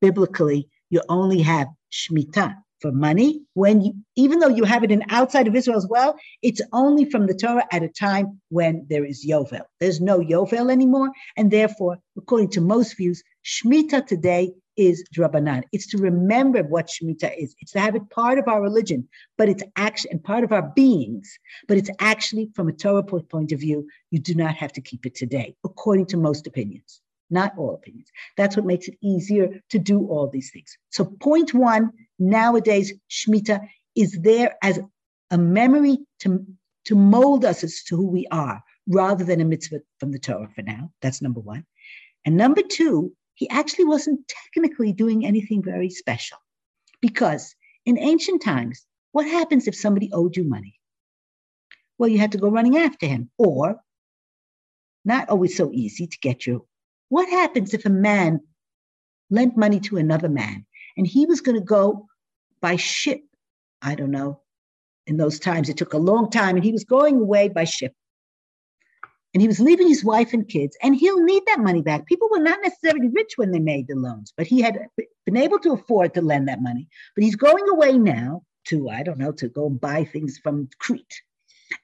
Biblically, you only have Shemitah for money when you, even though you have it in outside of Israel as well, it's only from the Torah at a time when there is Yovel. There's no Yovel anymore, and therefore, according to most views, Shemitah today is Drabanan. It's to remember what Shemitah is. It's to have it part of our religion, but it's actually and part of our beings. But it's actually, from a Torah point of view, you do not have to keep it today, according to most opinions not all opinions. That's what makes it easier to do all these things. So, point one nowadays, Shemitah is there as a memory to, to mold us as to who we are, rather than a mitzvah from the Torah for now. That's number one. And number two, he actually wasn't technically doing anything very special. Because in ancient times, what happens if somebody owed you money? Well, you had to go running after him, or not always so easy to get you. what happens if a man lent money to another man and he was going to go by ship? I don't know. In those times, it took a long time, and he was going away by ship. And he was leaving his wife and kids, and he'll need that money back. People were not necessarily rich when they made the loans, but he had been able to afford to lend that money. But he's going away now to, I don't know, to go and buy things from Crete.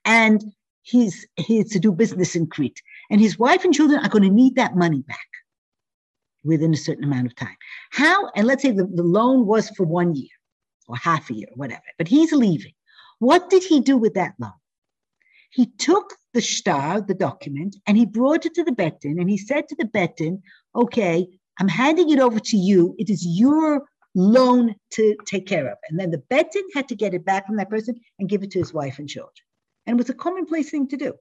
And he's, he's to do business in Crete. And his wife and children are going to need that money back within a certain amount of time. How, and let's say the, the loan was for one year or half a year, whatever, but he's leaving. What did he do with that loan? He took the shtar, the document, and he brought it to the Beit Din and he said to the Beit Din, okay, I'm handing it over to you. It is your loan to take care of. And then the Beit Din had to get it back from that person and give it to his wife and children. And it was a commonplace thing to do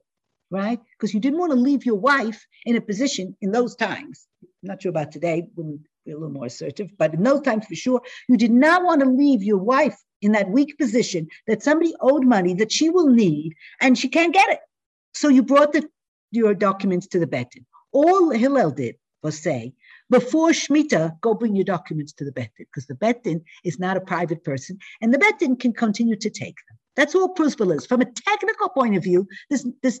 right? Because you didn't want to leave your wife in a position in those times. I'm not sure about today, wouldn't be a little more assertive, but in those times for sure, you did not want to leave your wife in that weak position that somebody owed money that she will need and she can't get it. So you brought the, your documents to the Beit Din. All Hillel did was say, before Shemitah, go bring your documents to the Beit Din, because the Beit Din is not a private person, and the Beit Din can continue to take them. That's all principle is. From a technical point of view, this, this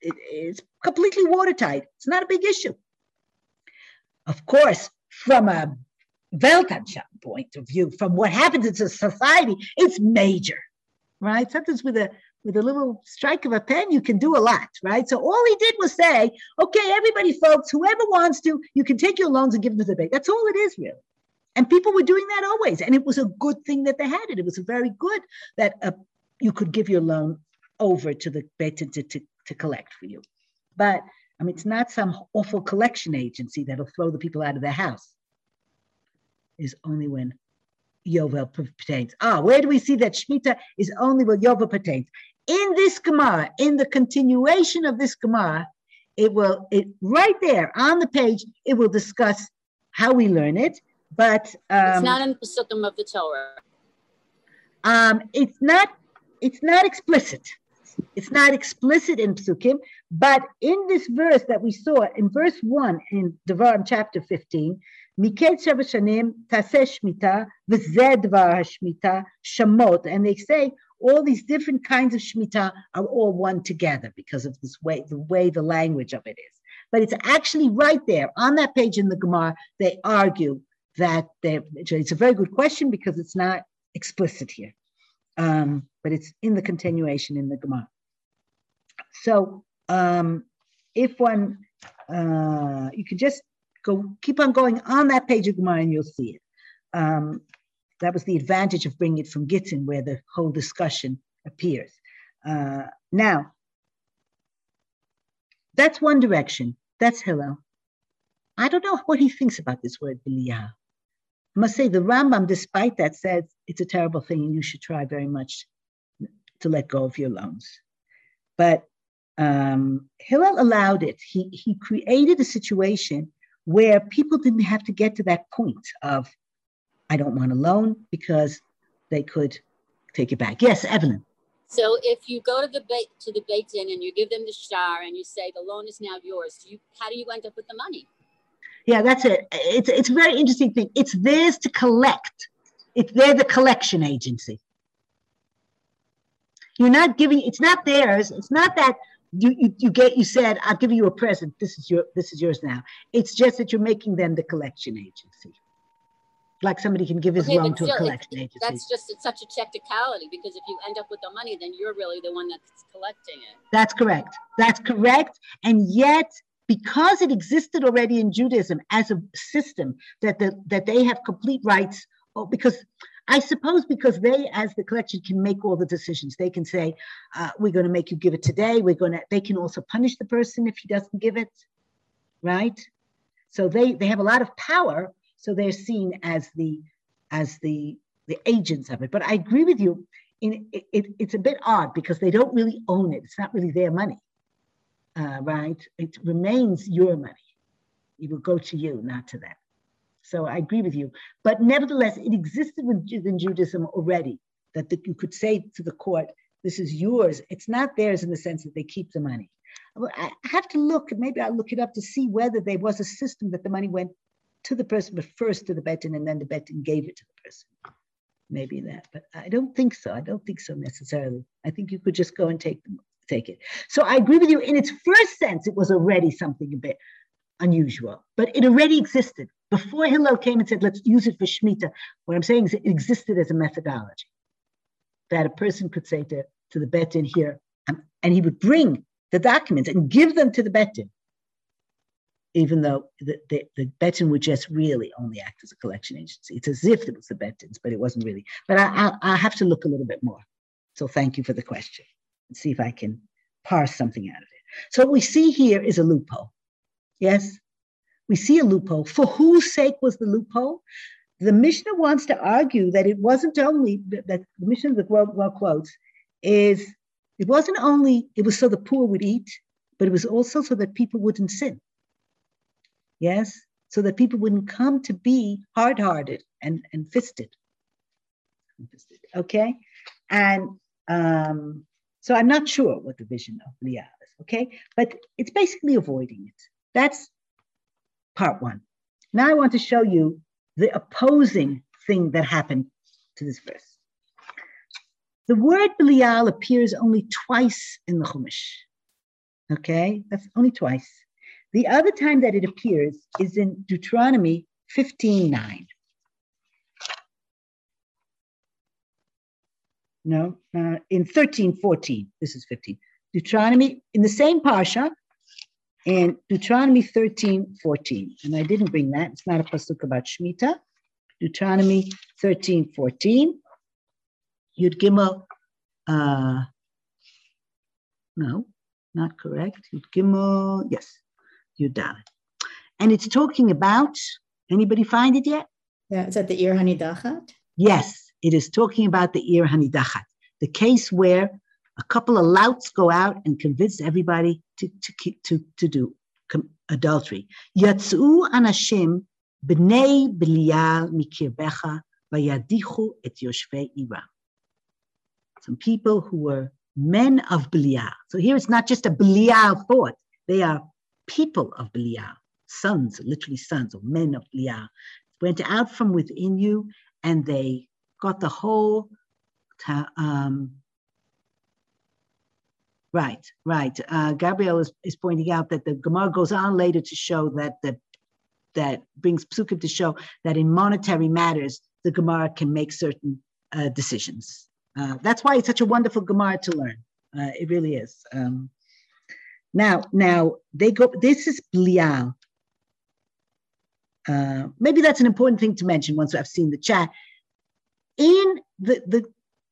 it, it's completely watertight. It's not a big issue. Of course, from a Weltanschauung point of view, from what happens in society, it's major, right? Sometimes with a with a little strike of a pen, you can do a lot, right? So all he did was say, okay, everybody, folks, whoever wants to, you can take your loans and give them to the bank. That's all it is, really. And people were doing that always. And it was a good thing that they had it. It was very good that uh, you could give your loan over to the bank to, to, to collect for you. But I mean, it's not some awful collection agency that'll throw the people out of their house. Is only when Yovel pertains. Ah, where do we see that Shemitah is only when Yovel pertains? In this Gemara, in the continuation of this Gemara, it will it right there on the page. It will discuss how we learn it, but um, it's not in the of the Torah. Um, it's not. It's not explicit. It's not explicit in Psukim, but in this verse that we saw in verse one in Devarim chapter fifteen, Miket Shavashanim Taseh Shmita V'zed Shmita Shamot, and they say all these different kinds of shmita are all one together because of this way, the way the language of it is. But it's actually right there on that page in the Gemara. They argue that it's a very good question because it's not explicit here, um, but it's in the continuation in the Gemara. So um, if one, uh, you can just go keep on going on that page of Gemara and you'll see it. Um, that was the advantage of bringing it from Gittin, where the whole discussion appears. Uh, now, that's one direction. That's Hillel. I don't know what he thinks about this word Belial. I must say, the Rambam, despite that, says it's a terrible thing and you should try very much to let go of your loans. But um, Hillel allowed it. He, he created a situation where people didn't have to get to that point of I don't want a loan because they could take it back. Yes, Evelyn. So if you go to the bait to the bait in and you give them the shtar and you say the loan is now yours, do you how do you end up with the money? Yeah, that's it. It's it's a very interesting thing. It's theirs to collect. It's they're the collection agency. You're not giving. It's not theirs. It's not that you, you you get. You said I'll give you a present. This is your. This is yours now. It's just that you're making them the collection agency like somebody can give his okay, loan to still, a collection agency. That's just it's such a technicality because if you end up with the money, then you're really the one that's collecting it. That's correct. That's correct. And yet, because it existed already in Judaism as a system that the, that they have complete rights, oh, because I suppose because they, as the collection, can make all the decisions. They can say, uh, "We're going to make you give it today." We're going to. They can also punish the person if he doesn't give it, right? So they they have a lot of power so they're seen as the as the the agents of it. But I agree with you. In it, it, it's a bit odd because they don't really own it. It's not really their money, uh, right? It remains your money. It will go to you, not to them. So I agree with you. But nevertheless, it existed within Judaism already that the, you could say to the court, "This is yours." It's not theirs in the sense that they keep the money. I have to look. Maybe I'll look it up to see whether there was a system that the money went to the person, but first to the beit din, and then the beit din gave it to the person. Maybe that, but I don't think so. I don't think so necessarily. I think you could just go and take them, take it. So I agree with you. In its first sense, it was already something a bit unusual, but it already existed before Hillel came and said, "Let's use it for shmita." What I'm saying is, it existed as a methodology that a person could say to to the beit din here, um, and he would bring the documents and give them to the beit din even though the, the, the Beit Din would just really only act as a collection agency. It's as if it was the Beit Dins, but it wasn't really. But I, I, I have to look a little bit more. So thank you for the question and see if I can parse something out of it. So what we see here is a loophole. Yes, we see a loophole. For whose sake was the loophole? The Mishnah wants to argue that it wasn't only that the Mishnah that well, well quotes is it wasn't only it was so the poor would eat, but it was also so that people wouldn't sin yes, so that people wouldn't come to be hard-hearted and, and fisted. Okay, and um, so I'm not sure what the vision of Leah is, okay, but it's basically avoiding it. That's part one. Now I want to show you the opposing thing that happened to this verse. The word Belial appears only twice in the Chumash. Okay, that's only twice. The other time that it appears is in Deuteronomy 15:9. No, uh, in 13:14. This is 15. Deuteronomy in the same parsha, in Deuteronomy 13:14. And I didn't bring that. It's not a pasuk about Shemitah. Deuteronomy 13:14. Yud Gimel. Uh, no, not correct. Yud Gimel. Yes, Yudalet. And it's talking about, anybody find it yet? Yeah, is that the Ir Hanidachat? Yes, it is talking about the Ir Hanidachat, the case where a couple of louts go out and convince everybody to, to, to, to do adultery. Yatsu anashim b'nei belial mikirbecha vayadichu et yoshvei ira. Some people who were men of Belial. So here it's not just a Belial thought. They are people of Belial, sons, literally sons or men of Belial. Went out from within you and they got the whole um, Right, right. Uh, Gabriel is, is pointing out that the Gemara goes on later to show that the that brings psukim to show that in monetary matters the Gemara can make certain uh, decisions. Uh, that's why it's such a wonderful Gemara to learn. Uh, it really is. Um, now, now they go. This is Blial. Uh, maybe that's an important thing to mention once I've seen the chat. In the the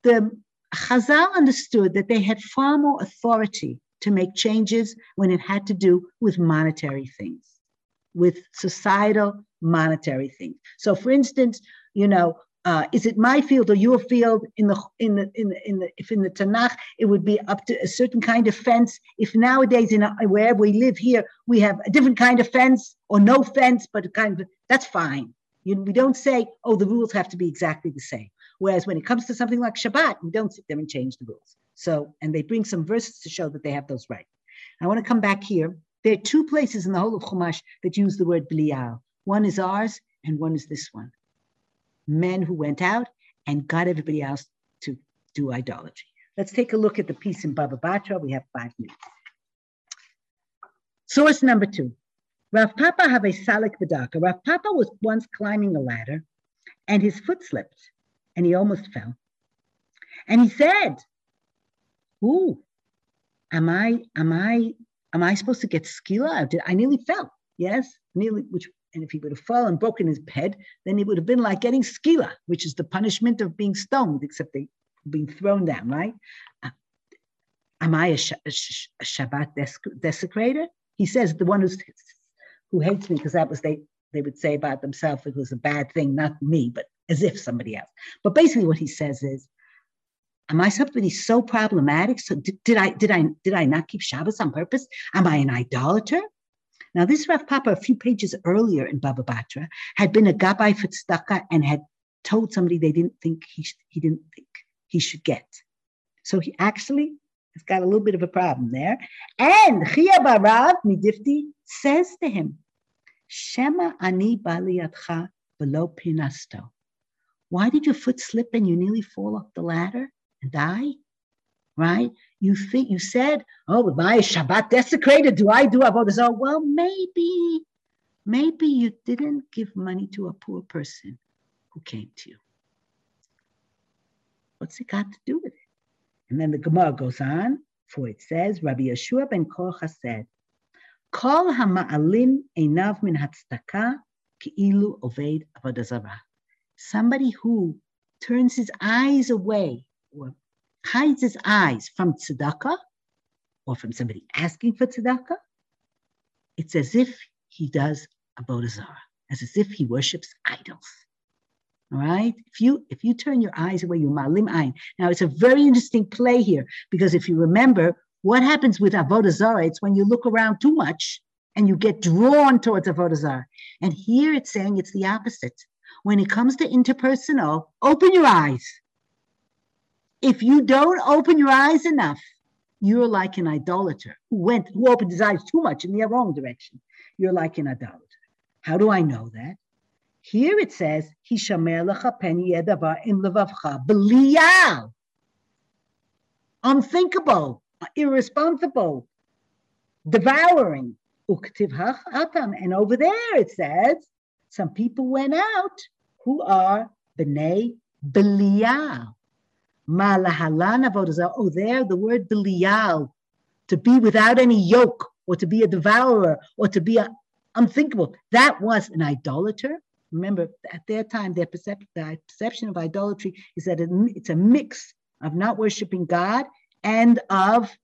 the Chazal understood that they had far more authority to make changes when it had to do with monetary things, with societal monetary things. So, for instance, you know, uh, is it my field or your field? In the in the in the, in the if in the Tanakh it would be up to a certain kind of fence. If nowadays in a, wherever we live here we have a different kind of fence or no fence, but kind of that's fine. You, we don't say oh the rules have to be exactly the same. Whereas when it comes to something like Shabbat, we don't sit there and change the rules. So, and they bring some verses to show that they have those rights. I want to come back here. There are two places in the whole of Chumash that use the word Belial. One is ours, and one is this one. Men who went out and got everybody else to do idolatry. Let's take a look at the piece in Baba Batra. We have five minutes. Source number two. Rav Papa have a salik bedaka. Rav Papa was once climbing a ladder and his foot slipped and he almost fell. And he said, Ooh, am I, am I, am I supposed to get skila? I nearly fell. Yes, nearly, which, and if he would have fallen broken his head, then it would have been like getting skila, which is the punishment of being stoned, except they being thrown down, right? Uh, am I a, sh- a, sh- a Shabbat des- desecrator? He says the one who's who hates me because that was they they would say about themselves it was a bad thing, not me, but as if somebody else. But basically, what he says is, "Am I somebody so problematic? So did, did I did I did I not keep Shabbos on purpose? Am I an idolater?" Now, this Rav Papa, a few pages earlier in Baba Batra, had been a gabbai for tzedakah and had told somebody they didn't think he, he didn't think he should get. So he actually has got a little bit of a problem there. And Chia Barav Midifti says to him, Shema ani baliyatcha below pinasto. Why did your foot slip and you nearly fall off the ladder and die? Right? You think you said, "Oh, my Shabbat desecrated. Do I do avodah zarah?" Well, maybe, maybe you didn't give money to a poor person who came to you. What's it got to do with it? And then the Gemara goes on, for it says, Rabbi Yehoshua ben Korcha said, "Kol hama'alim einav min hatzdaka ki'ilu oved avodah zarah." Somebody who turns his eyes away or hides his eyes from tzedakah or from somebody asking for tzedakah, it's as if he does a zarah, as if he worships idols. All right. If you if you turn your eyes away, you malim ayin. Now it's a very interesting play here because if you remember what happens with avodah zarah, it's when you look around too much and you get drawn towards avodah zarah. And here it's saying it's the opposite when it comes to interpersonal, open your eyes. If you don't open your eyes enough, you're like an idolater who went, who opened his eyes too much in the wrong direction. You're like an idolater. How do I know that? Here it says, Hishamer lecha pen yedavar in levavcha belial. Unthinkable, irresponsible, devouring. Uktiv atam. And over there it says, some people went out who are B'nai Belial. Malahalan avodah Oh, there the word Belial, to be without any yoke, or to be a devourer, or to be a, unthinkable. That was an idolater. Remember, at their time, their their perception of idolatry is that it's a mix of not worshiping God and of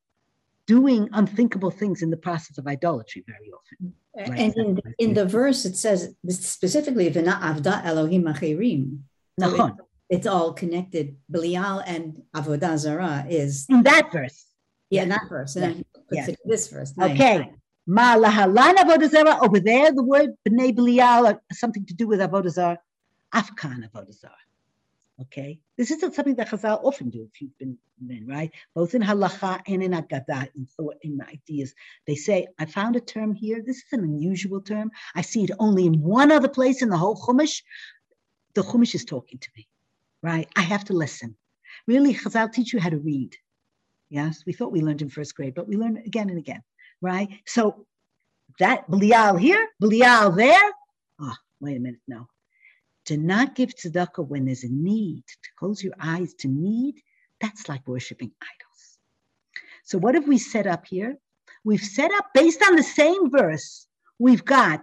doing unthinkable things in the process of idolatry very often. Like and in, in the verse, it says specifically, "V'na avda Elohim achirim." So it's all connected. Belial and avodah zarah is in that verse. Yeah, in that verse. To do this first. Nice. Okay. Ma lahalan avodah zarah. Over there, the word b'nei belial something to do with avodah zarah. Afkan avodah zarah. Okay. This isn't something that Chazal often do if you've been in, right? Both in halacha and in agadah, in thought, in ideas. They say, I found a term here. This is an unusual term. I see it only in one other place in the whole Chumash. The Chumash is talking to me, right? I have to listen. Really, Chazal teach you how to read. Yes, we thought we learned in first grade, but we learn again and again, right? So that Belial here, Belial there. Oh, wait a minute, no. To not give tzedakah when there's a need, to close your eyes to need, that's like worshiping idols. So what have we set up here? We've set up based on the same verse. We've got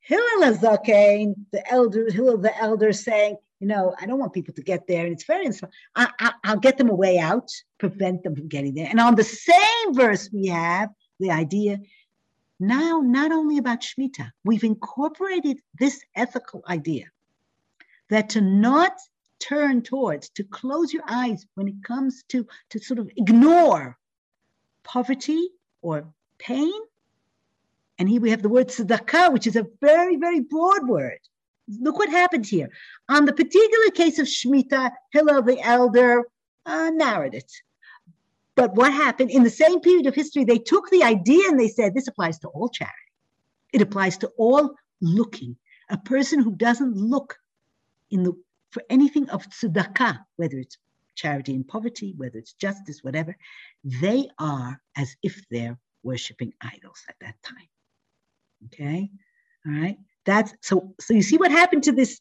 Hillel the elder, Hillel the elder saying, you know, I don't want people to get there. And it's very, I, I, I'll get them a way out, prevent them from getting there. And on the same verse, we have the idea now, not only about Shemitah, we've incorporated this ethical idea that to not turn towards, to close your eyes when it comes to, to sort of ignore poverty or pain. And here we have the word tzedakah, which is a very, very broad word. Look what happened here. On the particular case of Shemitah, Hillel the elder uh, narrowed it. But what happened in the same period of history, they took the idea and they said, this applies to all charity. It applies to all looking. A person who doesn't look in the for anything of tzedakah, whether it's charity and poverty, whether it's justice, whatever, they are as if they're worshiping idols at that time. Okay, all right. That's so. So you see what happened to this.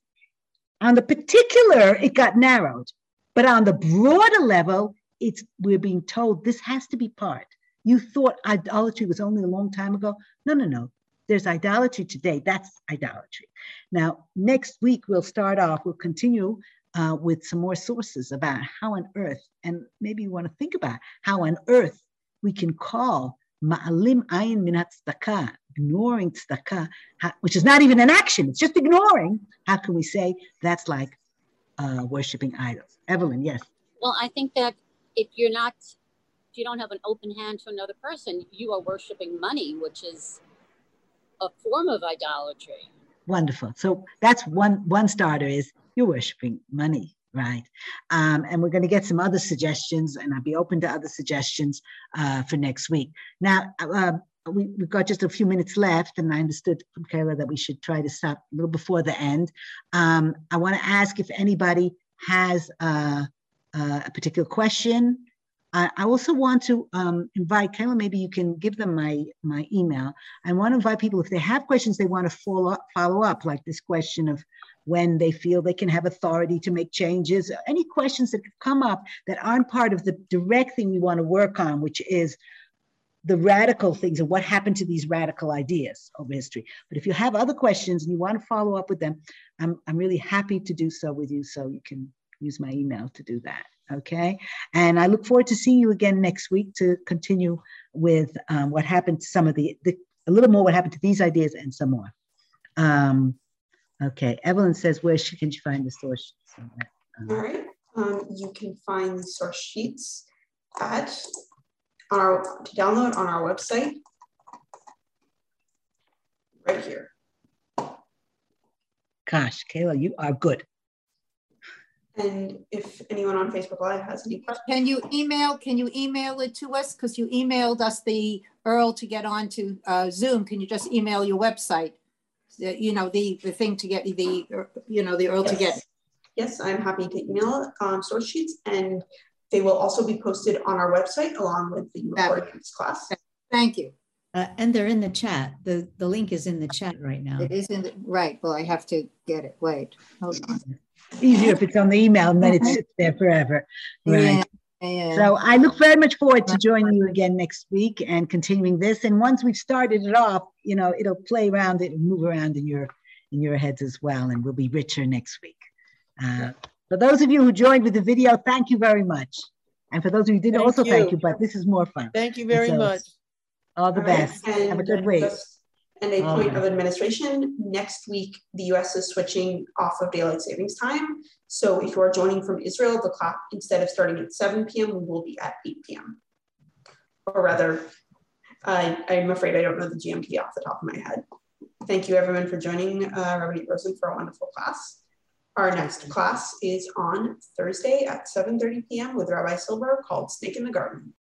On the particular, it got narrowed, but on the broader level, it's we're being told this has to be part. You thought idolatry was only a long time ago. No, no, no. There's idolatry today. That's idolatry. Now, next week, we'll start off, we'll continue uh, with some more sources about how on earth, and maybe you want to think about how on earth we can call ma'alim ayin minat tzedakah, ignoring tzedakah, which is not even an action, it's just ignoring. How can we say that's like uh, worshiping idols? Evelyn, yes. Well, I think that if you're not, if you don't have an open hand to another person, you are worshiping money, which is a form of idolatry. Wonderful. So that's one one starter is you're worshiping money, right? Um, and we're going to get some other suggestions, and I'll be open to other suggestions uh, for next week. Now, uh, we, have got just a few minutes left, and I understood from Kayla that we should try to stop a little before the end. Um, I want to ask if anybody has uh, uh a particular question I, also want to um, invite Kayla. Maybe you can give them my my email. I want to invite people if they have questions they want to follow up, follow up, like this question of when they feel they can have authority to make changes. Any questions that come up that aren't part of the direct thing we want to work on, which is the radical things and what happened to these radical ideas over history. But if you have other questions and you want to follow up with them, I'm, I'm really happy to do so with you. So you can use my email to do that. Okay. And I look forward to seeing you again next week to continue with um, what happened to some of the, the, a little more what happened to these ideas and some more. Um, okay. Evelyn says, where she, can she find the source? Um, All right. Um, you can find the source sheets at on our to download on our website right here. Gosh, Kayla, you are good. And if anyone on Facebook Live has any questions. Can you email, can you email it to us? Because you emailed us the URL to get onto uh, Zoom. Can you just email your website? The, you know, the, the thing to get the, you know, the URL yes. to get. Yes, I'm happy to email um, source sheets and they will also be posted on our website along with the recording of this class. Thank you. Uh, and they're in the chat. The the link is in the chat right now. It is in the, right. Well, I have to get it. Wait, hold on easier if it's on the email and then it sits there forever. Right. Yeah, yeah. So I look very much forward to joining you again next week and continuing this. And once we've started it off, you know, it'll play around, it move around in your in your heads as well, and we'll be richer next week. Uh, for those of you who joined with the video, thank you very much. And for those of you who didn't, thank also you. thank you, but this is more fun. Thank you very so, much. All the all best. Right. Have a good week. And a point of administration, next week, the US is switching off of daylight savings time. So if you are joining from Israel, the clock, instead of starting at 7 p.m., we will be at 8 p.m. or rather, I, I'm afraid I don't know the GMT off the top of my head. Thank you everyone for joining uh, Rosen for a wonderful class. Our next class is on Thursday at 7.30 p.m. with Rabbi Silber called Snake in the Garden.